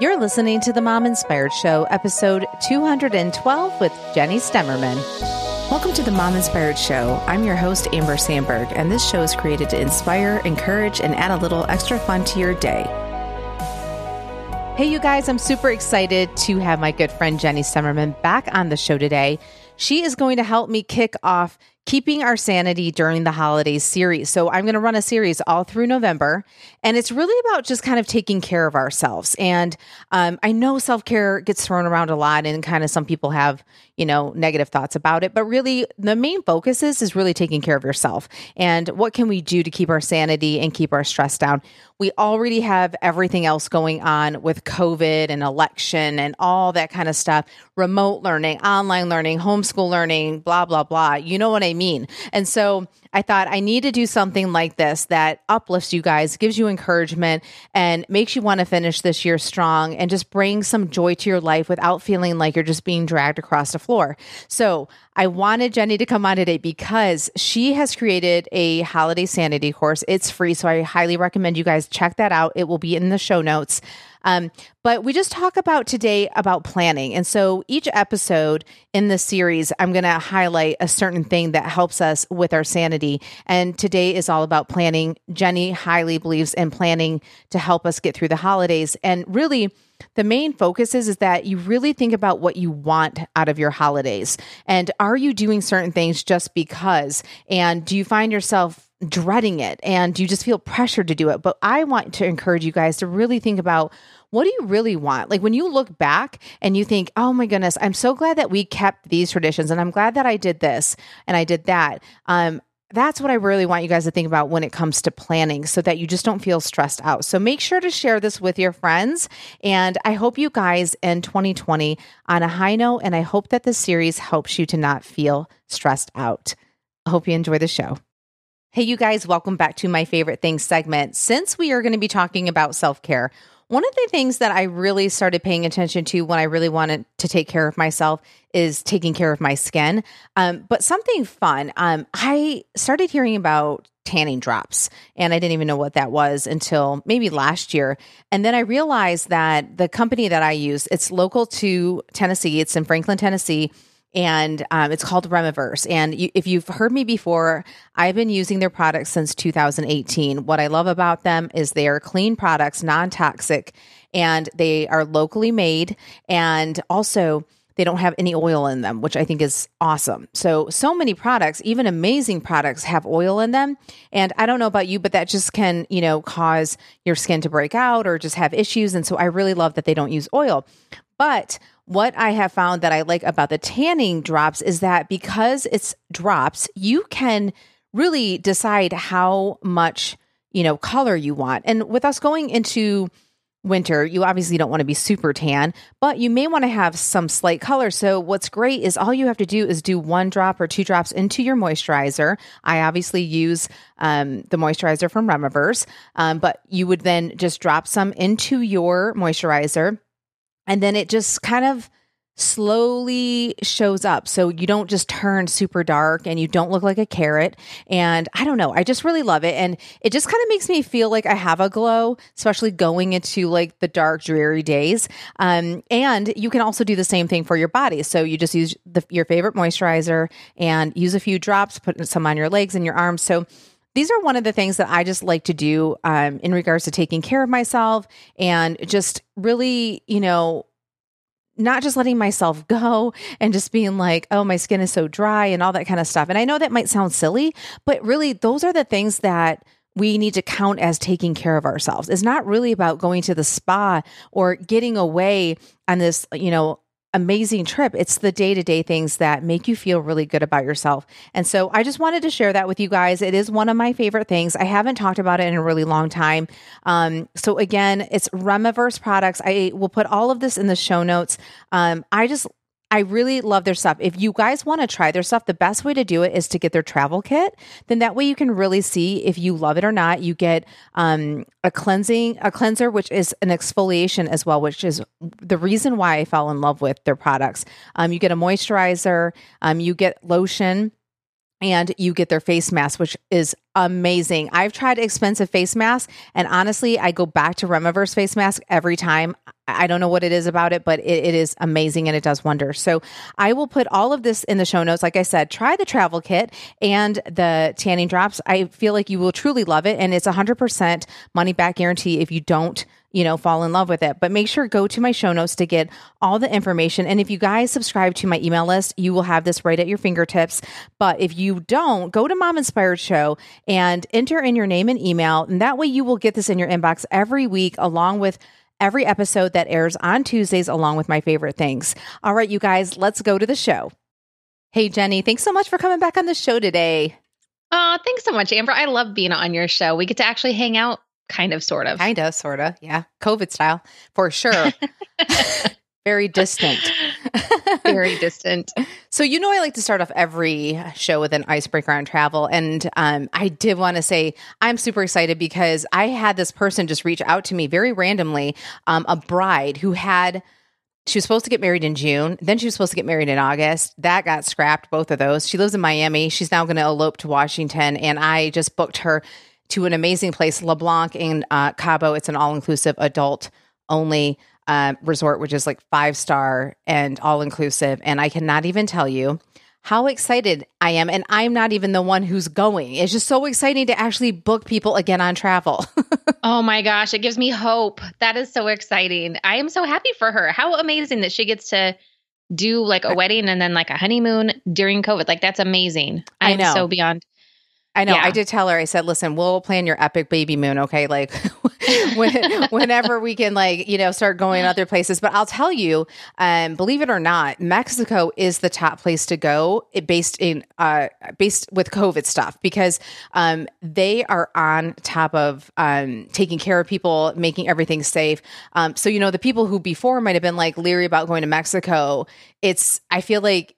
You're listening to the Mom Inspired Show, episode 212 with Jenny Stemmerman. Welcome to the Mom Inspired Show. I'm your host, Amber Sandberg, and this show is created to inspire, encourage, and add a little extra fun to your day. Hey, you guys, I'm super excited to have my good friend Jenny Stemmerman back on the show today. She is going to help me kick off Keeping Our Sanity During the Holidays series. So I'm going to run a series all through November, and it's really about just kind of taking care of ourselves. And um, I know self care gets thrown around a lot, and kind of some people have, you know, negative thoughts about it. But really, the main focus is, is really taking care of yourself. And what can we do to keep our sanity and keep our stress down? We already have everything else going on with COVID and election and all that kind of stuff remote learning, online learning, homeschool learning, blah, blah, blah. You know what I mean? And so I thought I need to do something like this that uplifts you guys, gives you encouragement, and makes you want to finish this year strong and just bring some joy to your life without feeling like you're just being dragged across the floor. So I wanted Jenny to come on today because she has created a holiday sanity course. It's free, so I highly recommend you guys check that out. It will be in the show notes. Um, but we just talk about today about planning. And so each episode in the series, I'm going to highlight a certain thing that helps us with our sanity. And today is all about planning. Jenny highly believes in planning to help us get through the holidays. And really, the main focus is, is that you really think about what you want out of your holidays. And are you doing certain things just because? And do you find yourself dreading it and you just feel pressured to do it. But I want to encourage you guys to really think about what do you really want? Like when you look back and you think, oh my goodness, I'm so glad that we kept these traditions and I'm glad that I did this and I did that. Um, that's what I really want you guys to think about when it comes to planning so that you just don't feel stressed out. So make sure to share this with your friends. And I hope you guys end 2020 on a high note. And I hope that this series helps you to not feel stressed out. I hope you enjoy the show. Hey, you guys, welcome back to my favorite things segment. Since we are going to be talking about self care, one of the things that I really started paying attention to when I really wanted to take care of myself is taking care of my skin. Um, but something fun, um, I started hearing about tanning drops, and I didn't even know what that was until maybe last year. And then I realized that the company that I use, it's local to Tennessee, it's in Franklin, Tennessee and um, it's called Remiverse. And you, if you've heard me before, I've been using their products since 2018. What I love about them is they are clean products, non toxic, and they are locally made. And also, they don't have any oil in them, which I think is awesome. So, so many products, even amazing products, have oil in them. And I don't know about you, but that just can, you know, cause your skin to break out or just have issues. And so I really love that they don't use oil. But what I have found that I like about the tanning drops is that because it's drops, you can really decide how much, you know, color you want. And with us going into winter, you obviously don't want to be super tan, but you may want to have some slight color. So what's great is all you have to do is do one drop or two drops into your moisturizer. I obviously use um, the moisturizer from Remiverse, um, but you would then just drop some into your moisturizer and then it just kind of slowly shows up. So you don't just turn super dark and you don't look like a carrot. And I don't know, I just really love it. And it just kind of makes me feel like I have a glow, especially going into like the dark, dreary days. Um, and you can also do the same thing for your body. So you just use the, your favorite moisturizer and use a few drops, put some on your legs and your arms. So these are one of the things that I just like to do um, in regards to taking care of myself and just really, you know, not just letting myself go and just being like, oh, my skin is so dry and all that kind of stuff. And I know that might sound silly, but really, those are the things that we need to count as taking care of ourselves. It's not really about going to the spa or getting away on this, you know, amazing trip. It's the day to day things that make you feel really good about yourself. And so I just wanted to share that with you guys. It is one of my favorite things. I haven't talked about it in a really long time. Um, so again, it's Remiverse products. I will put all of this in the show notes. Um, I just I really love their stuff. If you guys want to try their stuff, the best way to do it is to get their travel kit. Then that way you can really see if you love it or not. You get um, a cleansing, a cleanser, which is an exfoliation as well, which is the reason why I fell in love with their products. Um, you get a moisturizer, um, you get lotion and you get their face mask, which is amazing. I've tried expensive face masks, and honestly, I go back to Remiverse face mask every time. I don't know what it is about it, but it, it is amazing and it does wonders. So I will put all of this in the show notes. Like I said, try the travel kit and the tanning drops. I feel like you will truly love it. And it's a 100% money back guarantee if you don't you know, fall in love with it. But make sure go to my show notes to get all the information. And if you guys subscribe to my email list, you will have this right at your fingertips. But if you don't, go to Mom Inspired Show and enter in your name and email. And that way you will get this in your inbox every week along with every episode that airs on Tuesdays along with my favorite things. All right, you guys, let's go to the show. Hey, Jenny, thanks so much for coming back on the show today. Oh, thanks so much, Amber. I love being on your show. We get to actually hang out kind of sort of kind of sort of yeah covid style for sure very distant very distant so you know i like to start off every show with an icebreaker on travel and um, i did want to say i'm super excited because i had this person just reach out to me very randomly um, a bride who had she was supposed to get married in June. Then she was supposed to get married in August. That got scrapped, both of those. She lives in Miami. She's now going to elope to Washington. And I just booked her to an amazing place, LeBlanc in uh, Cabo. It's an all inclusive adult only uh, resort, which is like five star and all inclusive. And I cannot even tell you how excited I am. And I'm not even the one who's going. It's just so exciting to actually book people again on travel. oh my gosh, it gives me hope. That is so exciting. I am so happy for her. How amazing that she gets to do like a wedding and then like a honeymoon during COVID. Like that's amazing. I'm I know. so beyond I know. Yeah. I did tell her. I said, "Listen, we'll plan your epic baby moon, okay? Like, when, whenever we can, like, you know, start going other places." But I'll tell you, um, believe it or not, Mexico is the top place to go, based in uh, based with COVID stuff because um, they are on top of um, taking care of people, making everything safe. Um, so you know, the people who before might have been like leery about going to Mexico, it's I feel like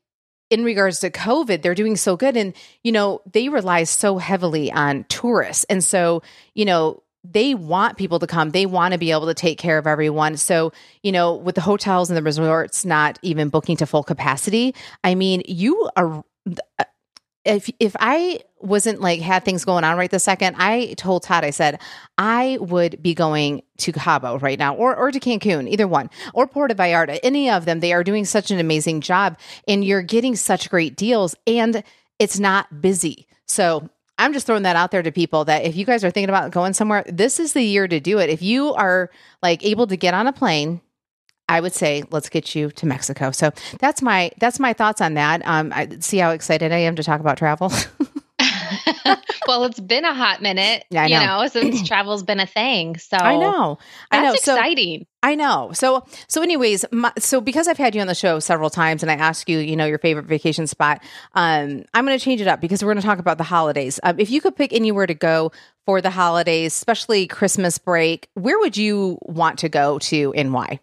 in regards to COVID, they're doing so good. And, you know, they rely so heavily on tourists. And so, you know, they want people to come. They want to be able to take care of everyone. So, you know, with the hotels and the resorts not even booking to full capacity, I mean, you are if if I wasn't like had things going on right this second, I told Todd, I said, I would be going to Cabo right now or or to Cancun, either one, or Puerto Vallarta, any of them. They are doing such an amazing job and you're getting such great deals and it's not busy. So I'm just throwing that out there to people that if you guys are thinking about going somewhere, this is the year to do it. If you are like able to get on a plane, I would say let's get you to Mexico. So that's my that's my thoughts on that. Um, I see how excited I am to talk about travel. well, it's been a hot minute, yeah, know. you know, since travel's been a thing. So I know, I know, exciting. So, I know. So, so, anyways, my, so because I've had you on the show several times, and I asked you, you know, your favorite vacation spot, um, I'm going to change it up because we're going to talk about the holidays. Um, if you could pick anywhere to go for the holidays, especially Christmas break, where would you want to go to, and why?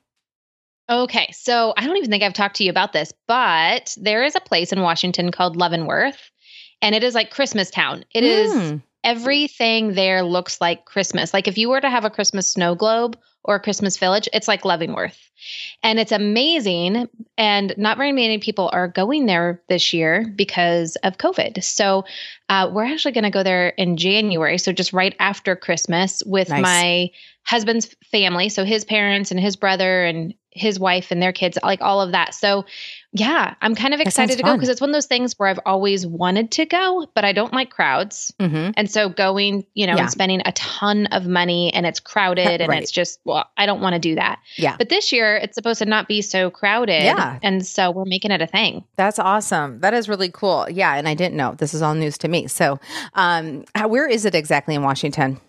Okay, so I don't even think I've talked to you about this, but there is a place in Washington called Leavenworth, and it is like Christmas town. It mm. is hmm. everything there looks like Christmas. Like if you were to have a Christmas snow globe or a Christmas village, it's like Leavenworth. And it's amazing. And not very many people are going there this year because of COVID. So uh, we're actually going to go there in January. So just right after Christmas with nice. my husband's family. So his parents and his brother and his wife and their kids, like all of that. So, yeah, I'm kind of excited to go because it's one of those things where I've always wanted to go, but I don't like crowds. Mm-hmm. And so going, you know, yeah. and spending a ton of money and it's crowded and right. it's just, well, I don't want to do that. Yeah. But this year it's supposed to not be so crowded. Yeah. And so we're making it a thing. That's awesome. That is really cool. Yeah. And I didn't know. This is all news to me. So, um, where is it exactly in Washington?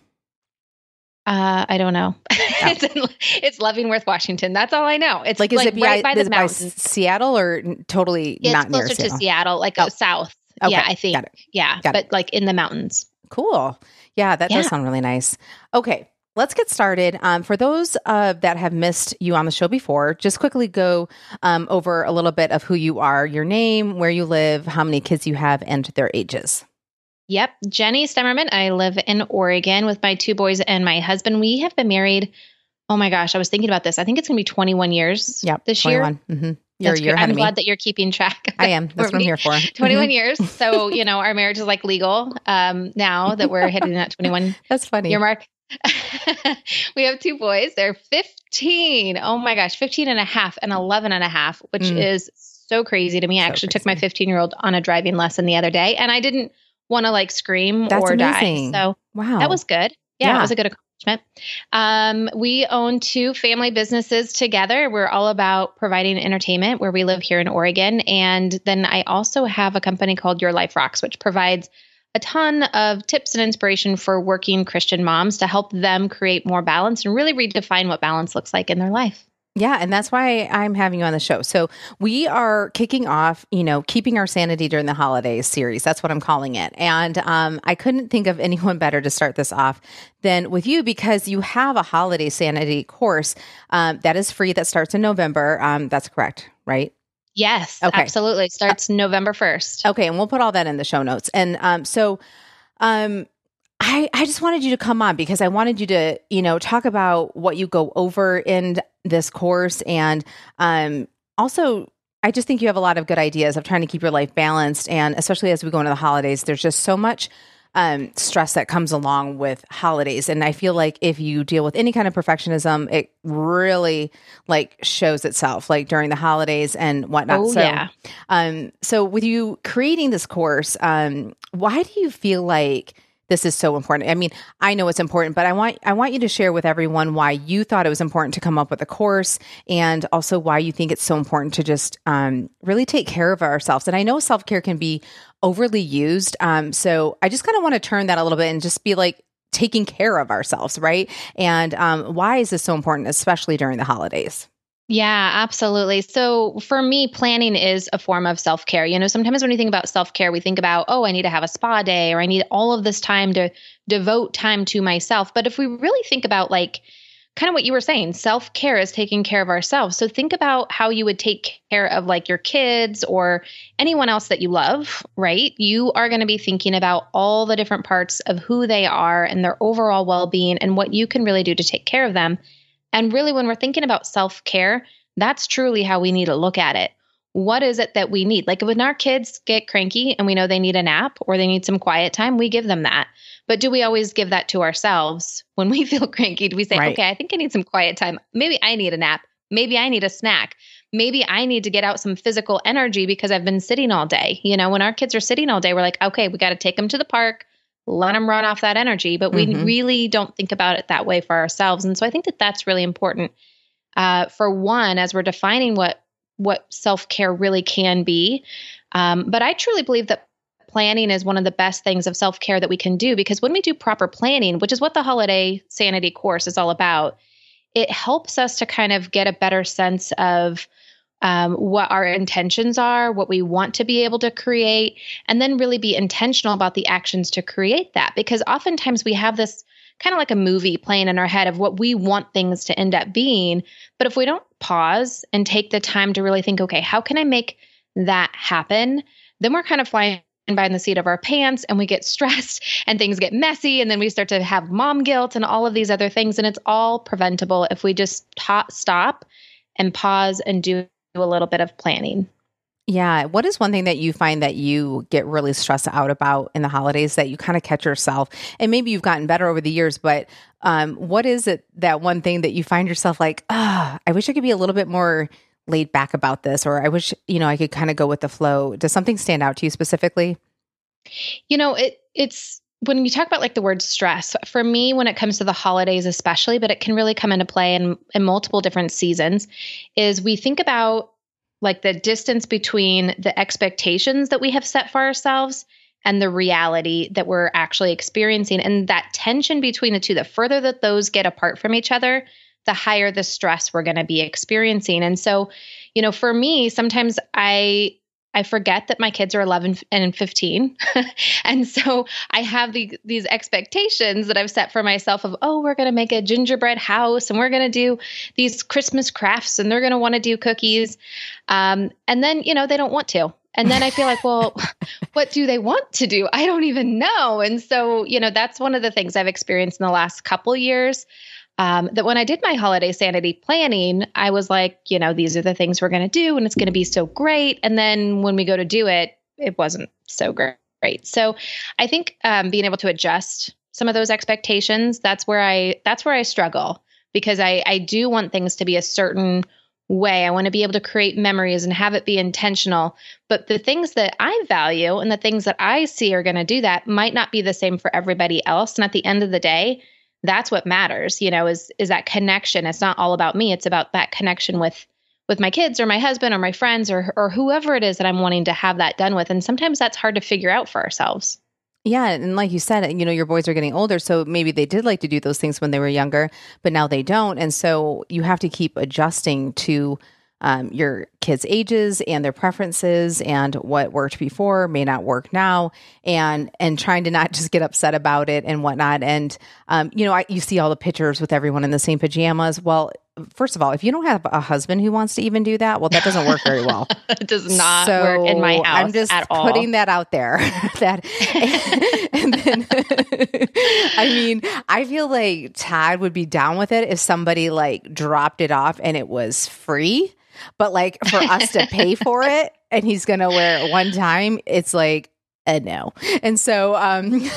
Uh, I don't know. Oh. it's in, it's Leavenworth, Washington. That's all I know. It's like, is like it right by, by the mountains. Seattle or totally yeah, not near Seattle? to Seattle, like oh. south. Okay. Yeah, I think. Yeah, Got but it. like in the mountains. Cool. Yeah, that yeah. does sound really nice. Okay, let's get started. Um, for those uh, that have missed you on the show before, just quickly go um, over a little bit of who you are, your name, where you live, how many kids you have, and their ages. Yep. Jenny Stemmerman. I live in Oregon with my two boys and my husband. We have been married. Oh my gosh, I was thinking about this. I think it's going to be 21 years yep, this 21. year. Mm-hmm. You're, you're I'm glad that you're keeping track. I am. That's what I'm here for. 21 mm-hmm. years. So, you know, our marriage is like legal um, now that we're hitting that 21 That's funny. Your mark. we have two boys. They're 15. Oh my gosh, 15 and a half and 11 and a half, which mm. is so crazy to me. I actually crazy. took my 15 year old on a driving lesson the other day and I didn't want to like scream That's or amazing. die. So wow. that was good. Yeah, yeah, it was a good accomplishment. Um, we own two family businesses together. We're all about providing entertainment where we live here in Oregon. And then I also have a company called Your Life Rocks, which provides a ton of tips and inspiration for working Christian moms to help them create more balance and really redefine what balance looks like in their life. Yeah, and that's why I'm having you on the show. So, we are kicking off, you know, keeping our sanity during the holidays series. That's what I'm calling it. And um, I couldn't think of anyone better to start this off than with you because you have a holiday sanity course um, that is free that starts in November. Um, that's correct, right? Yes, okay. absolutely. Starts uh, November 1st. Okay, and we'll put all that in the show notes. And um, so um, I, I just wanted you to come on because I wanted you to, you know, talk about what you go over in this course and um, also I just think you have a lot of good ideas of trying to keep your life balanced and especially as we go into the holidays, there's just so much um, stress that comes along with holidays. And I feel like if you deal with any kind of perfectionism, it really like shows itself like during the holidays and whatnot. Oh, so, yeah. um, so with you creating this course, um, why do you feel like this is so important. I mean, I know it's important, but I want I want you to share with everyone why you thought it was important to come up with a course, and also why you think it's so important to just um, really take care of ourselves. And I know self care can be overly used, um, so I just kind of want to turn that a little bit and just be like taking care of ourselves, right? And um, why is this so important, especially during the holidays? Yeah, absolutely. So for me, planning is a form of self care. You know, sometimes when we think about self care, we think about, oh, I need to have a spa day or I need all of this time to devote time to myself. But if we really think about like, kind of what you were saying, self care is taking care of ourselves. So think about how you would take care of like your kids or anyone else that you love, right? You are going to be thinking about all the different parts of who they are and their overall well being and what you can really do to take care of them. And really, when we're thinking about self care, that's truly how we need to look at it. What is it that we need? Like when our kids get cranky and we know they need a nap or they need some quiet time, we give them that. But do we always give that to ourselves when we feel cranky? Do we say, right. okay, I think I need some quiet time. Maybe I need a nap. Maybe I need a snack. Maybe I need to get out some physical energy because I've been sitting all day. You know, when our kids are sitting all day, we're like, okay, we got to take them to the park let them run off that energy. But we mm-hmm. really don't think about it that way for ourselves. And so I think that that's really important. Uh, for one, as we're defining what what self care really can be. Um, but I truly believe that planning is one of the best things of self care that we can do because when we do proper planning, which is what the holiday sanity course is all about, it helps us to kind of get a better sense of um, what our intentions are, what we want to be able to create, and then really be intentional about the actions to create that. Because oftentimes we have this kind of like a movie playing in our head of what we want things to end up being. But if we don't pause and take the time to really think, okay, how can I make that happen? Then we're kind of flying by in the seat of our pants and we get stressed and things get messy and then we start to have mom guilt and all of these other things and it's all preventable if we just stop and pause and do a little bit of planning. Yeah. What is one thing that you find that you get really stressed out about in the holidays that you kind of catch yourself? And maybe you've gotten better over the years, but um, what is it that one thing that you find yourself like, ah, oh, I wish I could be a little bit more laid back about this, or I wish, you know, I could kind of go with the flow. Does something stand out to you specifically? You know, it it's when you talk about like the word stress, for me, when it comes to the holidays, especially, but it can really come into play in, in multiple different seasons, is we think about like the distance between the expectations that we have set for ourselves and the reality that we're actually experiencing. And that tension between the two, the further that those get apart from each other, the higher the stress we're going to be experiencing. And so, you know, for me, sometimes I I forget that my kids are 11 and 15. and so I have the, these expectations that I've set for myself of, oh, we're going to make a gingerbread house and we're going to do these Christmas crafts and they're going to want to do cookies. Um, and then, you know, they don't want to. And then I feel like, well, what do they want to do? I don't even know. And so, you know, that's one of the things I've experienced in the last couple years um, that when I did my holiday sanity planning, I was like, you know, these are the things we're going to do and it's going to be so great. And then when we go to do it, it wasn't so great. So I think um, being able to adjust some of those expectations, that's where I that's where I struggle because I I do want things to be a certain way. I want to be able to create memories and have it be intentional. But the things that I value and the things that I see are going to do that might not be the same for everybody else. And at the end of the day, that's what matters, you know, is is that connection. It's not all about me. It's about that connection with with my kids or my husband or my friends or or whoever it is that I'm wanting to have that done with. And sometimes that's hard to figure out for ourselves. Yeah, and like you said, you know, your boys are getting older, so maybe they did like to do those things when they were younger, but now they don't, and so you have to keep adjusting to um, your kids' ages and their preferences and what worked before may not work now, and and trying to not just get upset about it and whatnot. And um, you know, I, you see all the pictures with everyone in the same pajamas. Well, first of all, if you don't have a husband who wants to even do that, well, that doesn't work very well. it does not so work in my house. I'm just at all. putting that out there. that, and then, I mean, I feel like Todd would be down with it if somebody like dropped it off and it was free. But like for us to pay for it and he's going to wear it one time, it's like, a no. And so um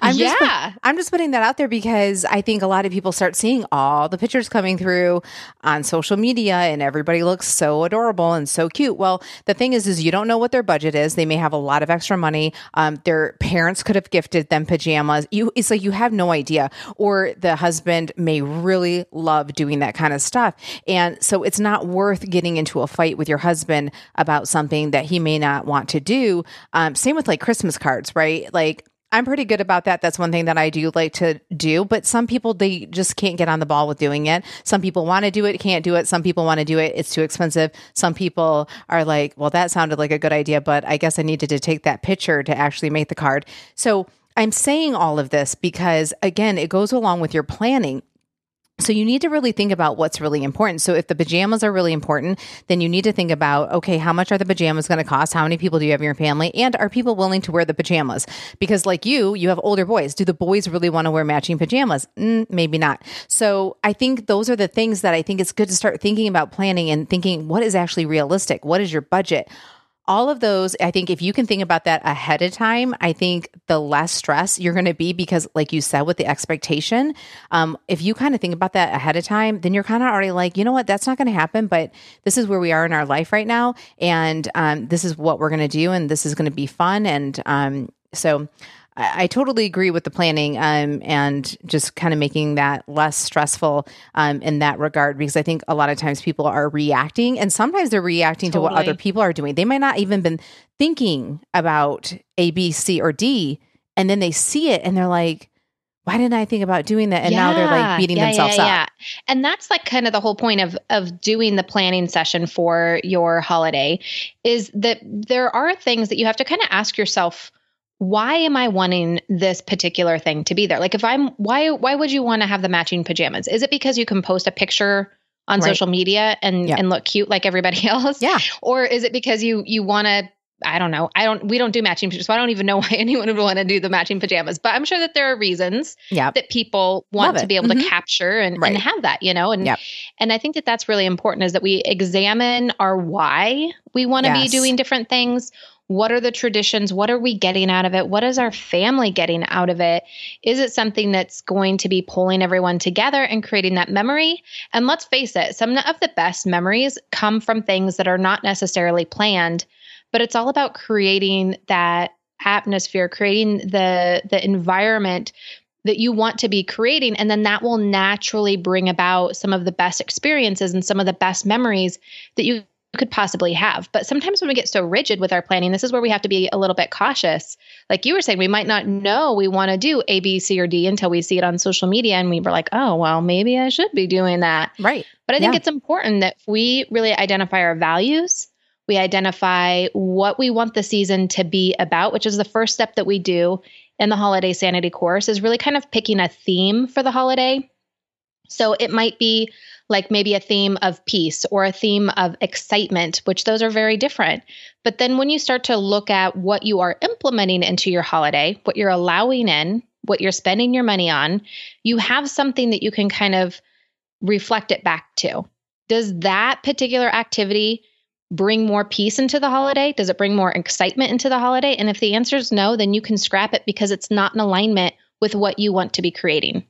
I'm yeah. just I'm just putting that out there because I think a lot of people start seeing all the pictures coming through on social media and everybody looks so adorable and so cute. Well, the thing is is you don't know what their budget is. They may have a lot of extra money. Um, their parents could have gifted them pajamas. You it's like you have no idea. Or the husband may really love doing that kind of stuff. And so it's not worth getting into a fight with your husband about something that he may not want to do. Um, same with like Christmas cards, right? Like I'm pretty good about that. That's one thing that I do like to do. But some people, they just can't get on the ball with doing it. Some people want to do it, can't do it. Some people want to do it. It's too expensive. Some people are like, well, that sounded like a good idea, but I guess I needed to take that picture to actually make the card. So I'm saying all of this because, again, it goes along with your planning. So you need to really think about what's really important. So if the pajamas are really important, then you need to think about, okay, how much are the pajamas going to cost? How many people do you have in your family? And are people willing to wear the pajamas? Because like you, you have older boys. Do the boys really want to wear matching pajamas? Mm, maybe not. So I think those are the things that I think it's good to start thinking about planning and thinking what is actually realistic? What is your budget? All of those, I think if you can think about that ahead of time, I think the less stress you're going to be because, like you said, with the expectation, um, if you kind of think about that ahead of time, then you're kind of already like, you know what, that's not going to happen, but this is where we are in our life right now. And um, this is what we're going to do. And this is going to be fun. And um, so, I, I totally agree with the planning um, and just kind of making that less stressful um, in that regard because I think a lot of times people are reacting and sometimes they're reacting totally. to what other people are doing. They might not even been thinking about A, B, C, or D, and then they see it and they're like, why didn't I think about doing that? And yeah, now they're like beating yeah, themselves yeah, up. Yeah. And that's like kind of the whole point of of doing the planning session for your holiday is that there are things that you have to kind of ask yourself why am I wanting this particular thing to be there? Like if I'm why why would you want to have the matching pajamas? Is it because you can post a picture on right. social media and yeah. and look cute like everybody else? Yeah. Or is it because you you want to I don't know. I don't we don't do matching pajamas, so I don't even know why anyone would want to do the matching pajamas. But I'm sure that there are reasons yep. that people want to be able mm-hmm. to capture and, right. and have that, you know. And yep. and I think that that's really important is that we examine our why we want to yes. be doing different things what are the traditions? What are we getting out of it? What is our family getting out of it? Is it something that's going to be pulling everyone together and creating that memory? And let's face it, some of the best memories come from things that are not necessarily planned, but it's all about creating that atmosphere, creating the the environment that you want to be creating and then that will naturally bring about some of the best experiences and some of the best memories that you could possibly have. But sometimes when we get so rigid with our planning, this is where we have to be a little bit cautious. Like you were saying, we might not know we want to do A, B, C, or D until we see it on social media and we were like, oh, well, maybe I should be doing that. Right. But I think yeah. it's important that we really identify our values. We identify what we want the season to be about, which is the first step that we do in the holiday sanity course, is really kind of picking a theme for the holiday. So it might be like maybe a theme of peace or a theme of excitement, which those are very different. But then when you start to look at what you are implementing into your holiday, what you're allowing in, what you're spending your money on, you have something that you can kind of reflect it back to. Does that particular activity bring more peace into the holiday? Does it bring more excitement into the holiday? And if the answer is no, then you can scrap it because it's not in alignment with what you want to be creating.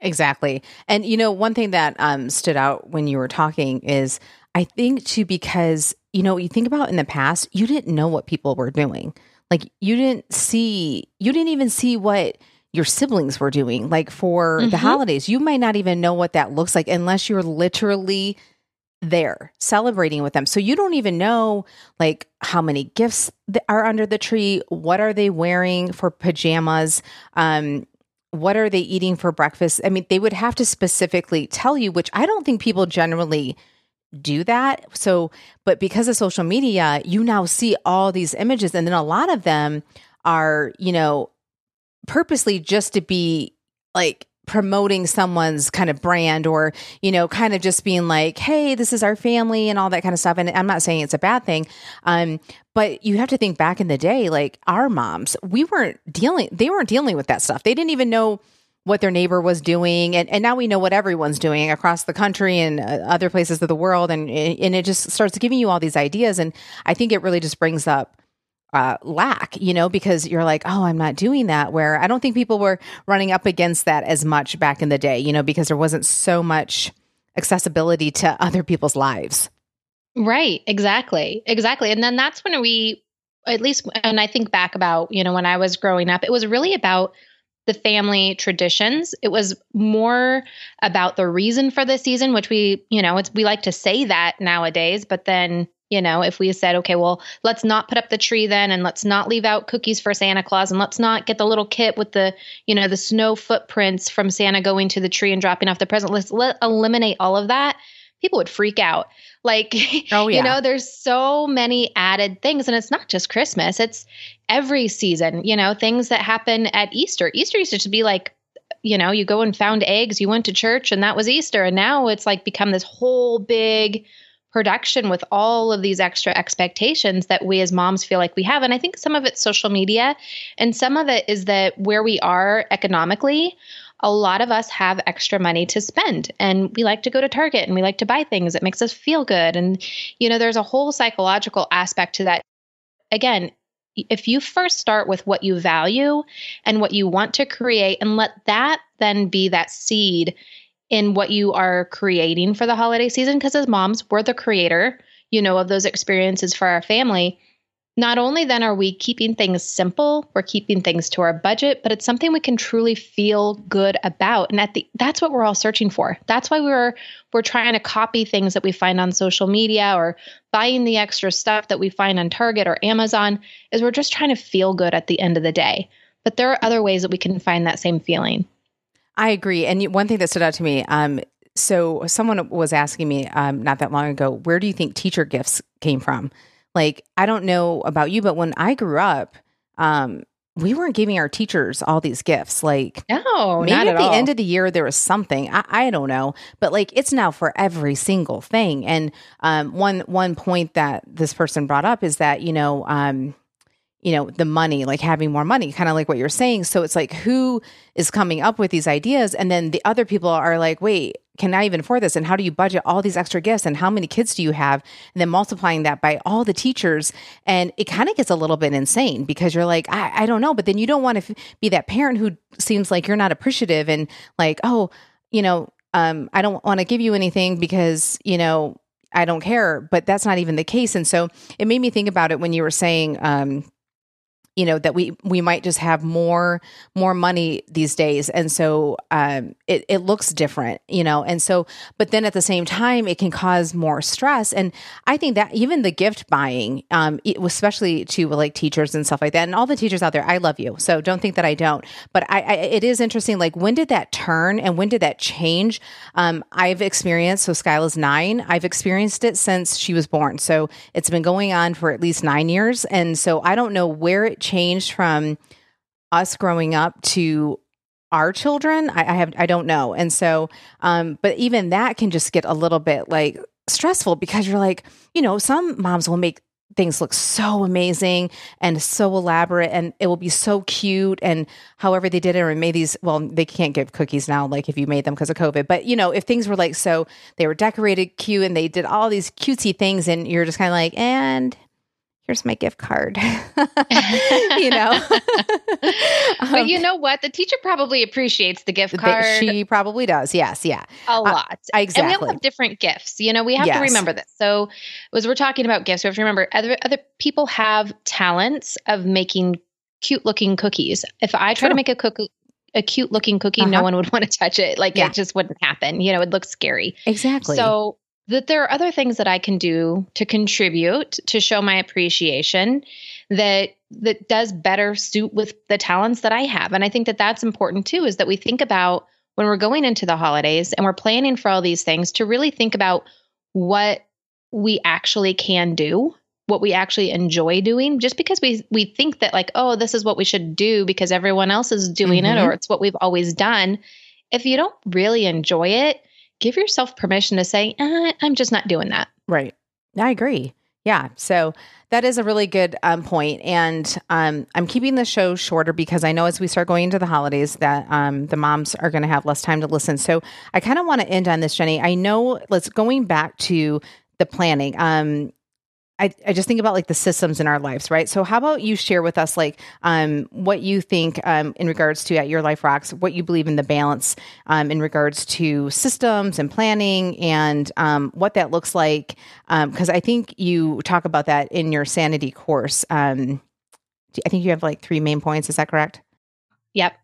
Exactly. And you know, one thing that um, stood out when you were talking is I think too because you know, you think about in the past, you didn't know what people were doing. Like you didn't see you didn't even see what your siblings were doing like for mm-hmm. the holidays. You might not even know what that looks like unless you're literally there celebrating with them. So you don't even know like how many gifts are under the tree, what are they wearing for pajamas, um what are they eating for breakfast? I mean, they would have to specifically tell you, which I don't think people generally do that. So, but because of social media, you now see all these images and then a lot of them are, you know, purposely just to be like promoting someone's kind of brand or you know kind of just being like hey this is our family and all that kind of stuff. And i'm not saying it's a bad thing um but you have to think back in the day like our moms we weren't dealing they weren't dealing with that stuff. They didn't even know what their neighbor was doing. And, and now we know what everyone's doing across the country and uh, other places of the world. And and it just starts giving you all these ideas. And i think it really just brings up uh, lack, you know, because you're like, oh, I'm not doing that. Where I don't think people were running up against that as much back in the day, you know, because there wasn't so much accessibility to other people's lives. Right. Exactly. Exactly. And then that's when we, at least, and I think back about, you know, when I was growing up, it was really about the family traditions. It was more about the reason for the season, which we, you know, it's we like to say that nowadays, but then you know, if we said, okay, well, let's not put up the tree then, and let's not leave out cookies for Santa Claus, and let's not get the little kit with the, you know, the snow footprints from Santa going to the tree and dropping off the present. Let's let eliminate all of that. People would freak out. Like, oh, yeah. you know, there's so many added things, and it's not just Christmas, it's every season, you know, things that happen at Easter. Easter used to be like, you know, you go and found eggs, you went to church, and that was Easter. And now it's like become this whole big, production with all of these extra expectations that we as moms feel like we have. And I think some of it's social media, and some of it is that where we are economically, a lot of us have extra money to spend and we like to go to Target and we like to buy things. It makes us feel good. And, you know, there's a whole psychological aspect to that. Again, if you first start with what you value and what you want to create and let that then be that seed in what you are creating for the holiday season because as moms we're the creator you know of those experiences for our family. Not only then are we keeping things simple we're keeping things to our budget but it's something we can truly feel good about. And at the that's what we're all searching for. That's why we're we're trying to copy things that we find on social media or buying the extra stuff that we find on target or amazon is we're just trying to feel good at the end of the day. But there are other ways that we can find that same feeling I agree. And one thing that stood out to me, um, so someone was asking me um, not that long ago, where do you think teacher gifts came from? Like, I don't know about you, but when I grew up, um, we weren't giving our teachers all these gifts. Like, no, maybe at, at the all. end of the year there was something. I, I, don't know, but like it's now for every single thing. And um, one one point that this person brought up is that you know um, you know the money like having more money kind of like what you're saying. So it's like who is coming up with these ideas? And then the other people are like wait can i even afford this? And how do you budget all these extra gifts? And how many kids do you have? And then multiplying that by all the teachers. And it kind of gets a little bit insane because you're like I, I don't know. But then you don't want to f- be that parent who seems like you're not appreciative and like oh you know um, i don't want to give you anything because you know I don't care, but that's not even the case. And so it made me think about it when you were saying, um, you know that we we might just have more more money these days. And so um, it, it looks different you know? And so but then at the same time it can cause more stress. And i think that even the gift buying um, especially to like teachers and stuff like that and all the teachers out there i love you. So don't think that i don't. But I, I it is interesting like when did that turn and when did that change? Um, i've experienced so skyla's nine. I've experienced it since she was born. So it's been going on for at least nine years. And so i don't know where it changed from us growing up to our children? I, I, have i don't know. And so um but even that can just get a little bit like stressful because you're like you know some moms will make things look so amazing and so elaborate and it will be so cute and however they did it or made these well they can't give cookies now like if you made them because of covid but you know if things were like so they were decorated cute and they did all these cutesy things and you're just kind of like and here's my gift card. you know. but you know what? The teacher probably appreciates the gift card. She probably does. Yes. Yeah. A uh, lot. Uh, exactly. And we all have different gifts. You know, we have yes. to remember this. So as we're talking about gifts, we have to remember other other people have talents of making cute looking cookies. If I try True. to make a cookie a cute looking cookie, uh-huh. no one would want to touch it. Like yeah. it just wouldn't happen. You know, it looks scary. Exactly. So that there are other things that I can do to contribute to show my appreciation that that does better suit with the talents that I have. And I think that that's important too is that we think about when we're going into the holidays and we're planning for all these things to really think about what we actually can do what we actually enjoy doing just because we we think that like oh this is what we should do because everyone else is doing mm-hmm. it or it's what we've always done if you don't really enjoy it give yourself permission to say, eh, I'm just not doing that. Right. I agree. Yeah. So that is a really good um, point. And um, I'm keeping the show shorter because I know as we start going into the holidays that um, the moms are going to have less time to listen. So I kind of want to end on this, Jenny. I know, let's going back to the planning. Um, I, I just think about like the systems in our lives, right? So how about you share with us like um, what you think um, in regards to at Your Life Rocks, what you believe in the balance um, in regards to systems and planning and um, what that looks like. Because um, I think you talk about that in your sanity course. Um, I think you have like three main points. Is that correct? Yep.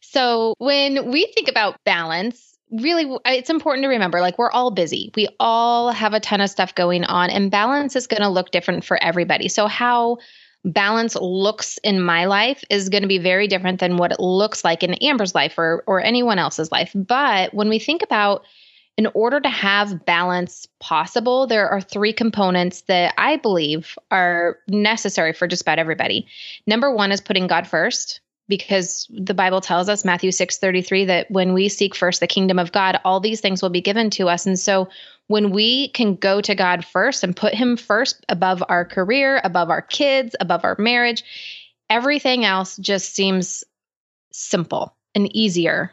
So when we think about balance, really it's important to remember like we're all busy. We all have a ton of stuff going on and balance is going to look different for everybody. So how balance looks in my life is going to be very different than what it looks like in amber's life or or anyone else's life. But when we think about in order to have balance possible there are three components that i believe are necessary for just about everybody. Number one is putting god first because the Bible tells us Matthew 6:33 that when we seek first the kingdom of God all these things will be given to us and so when we can go to God first and put him first above our career, above our kids, above our marriage, everything else just seems simple and easier.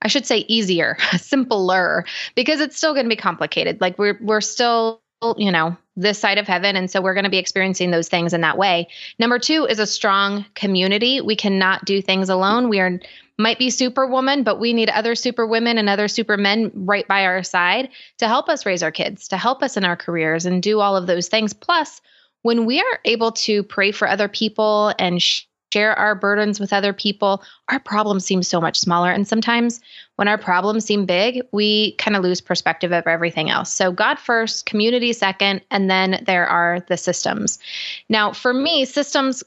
I should say easier, simpler because it's still going to be complicated. Like we're we're still you know, this side of heaven. And so we're going to be experiencing those things in that way. Number two is a strong community. We cannot do things alone. We are might be superwoman, but we need other super women and other super men right by our side to help us raise our kids, to help us in our careers and do all of those things. Plus, when we are able to pray for other people and share our burdens with other people, our problems seem so much smaller. And sometimes when our problems seem big, we kind of lose perspective of everything else. So, God first, community second, and then there are the systems. Now, for me, systems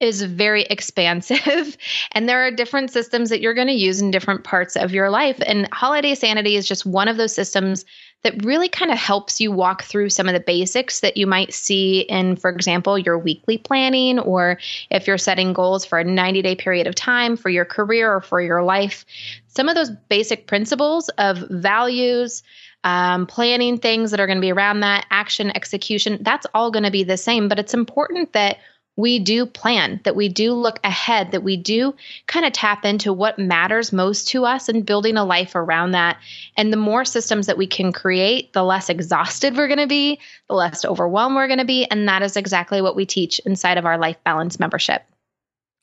is very expansive and there are different systems that you're going to use in different parts of your life and holiday sanity is just one of those systems that really kind of helps you walk through some of the basics that you might see in for example your weekly planning or if you're setting goals for a 90 day period of time for your career or for your life. Some of those basic principles of values um, planning things that are going to be around that action execution that's all going to be the same but it's important that we do plan, that we do look ahead, that we do kind of tap into what matters most to us and building a life around that. And the more systems that we can create, the less exhausted we're going to be, the less overwhelmed we're going to be. And that is exactly what we teach inside of our Life Balance membership.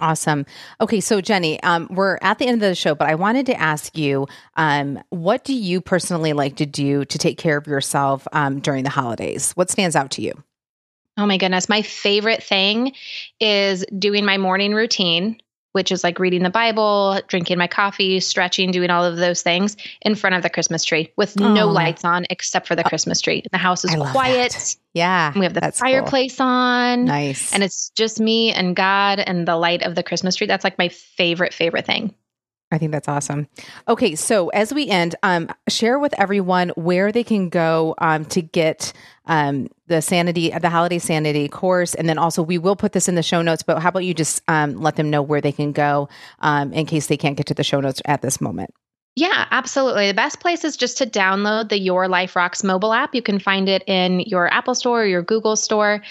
Awesome. Okay, so Jenny, um, we're at the end of the show, but I wanted to ask you, um, what do you personally like to do to take care of yourself um, during the holidays? What stands out to you? Oh my goodness. My favorite thing is doing my morning routine, which is like reading the Bible, drinking my coffee, stretching, doing all of those things in front of the Christmas tree with oh. no lights on except for the uh, Christmas tree. The house is quiet. That. Yeah. We have the fireplace cool. on. Nice. And it's just me and God and the light of the Christmas tree. That's like my favorite, favorite thing. I think that's awesome. Okay, so as we end, um, share with everyone where they can go um, to get um, the sanity, the holiday sanity course, and then also we will put this in the show notes. But how about you just um, let them know where they can go um, in case they can't get to the show notes at this moment? Yeah, absolutely. The best place is just to download the Your Life Rocks mobile app. You can find it in your Apple Store or your Google Store.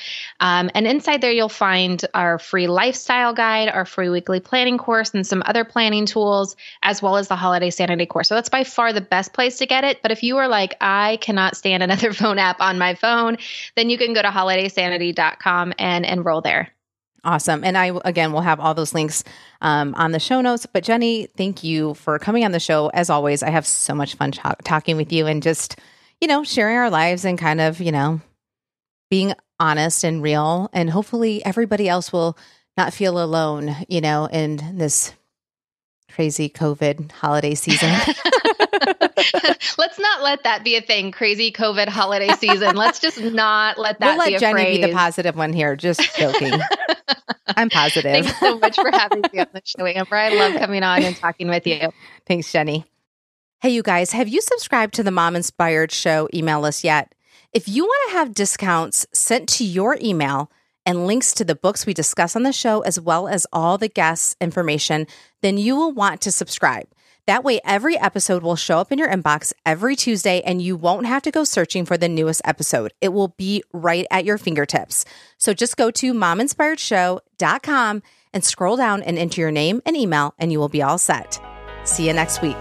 Um, and inside there, you'll find our free lifestyle guide, our free weekly planning course, and some other planning tools, as well as the holiday sanity course. So that's by far the best place to get it. But if you are like, I cannot stand another phone app on my phone, then you can go to holidaysanity.com and enroll there. Awesome. And I, again, will have all those links um, on the show notes. But Jenny, thank you for coming on the show. As always, I have so much fun talking with you and just, you know, sharing our lives and kind of, you know, being honest and real. And hopefully everybody else will not feel alone, you know, in this crazy COVID holiday season. Let's not let that be a thing. Crazy COVID holiday season. Let's just not let that. Be a thing. We'll let Jenny phrase. be the positive one here. Just joking. I'm positive. Thanks so much for having me on the show, Amber. I love coming on and talking with you. Thanks, Jenny. Hey, you guys, have you subscribed to the Mom Inspired Show email list yet? If you want to have discounts sent to your email and links to the books we discuss on the show, as well as all the guests' information, then you will want to subscribe. That way, every episode will show up in your inbox every Tuesday and you won't have to go searching for the newest episode. It will be right at your fingertips. So just go to mominspiredshow.com and scroll down and enter your name and email, and you will be all set. See you next week.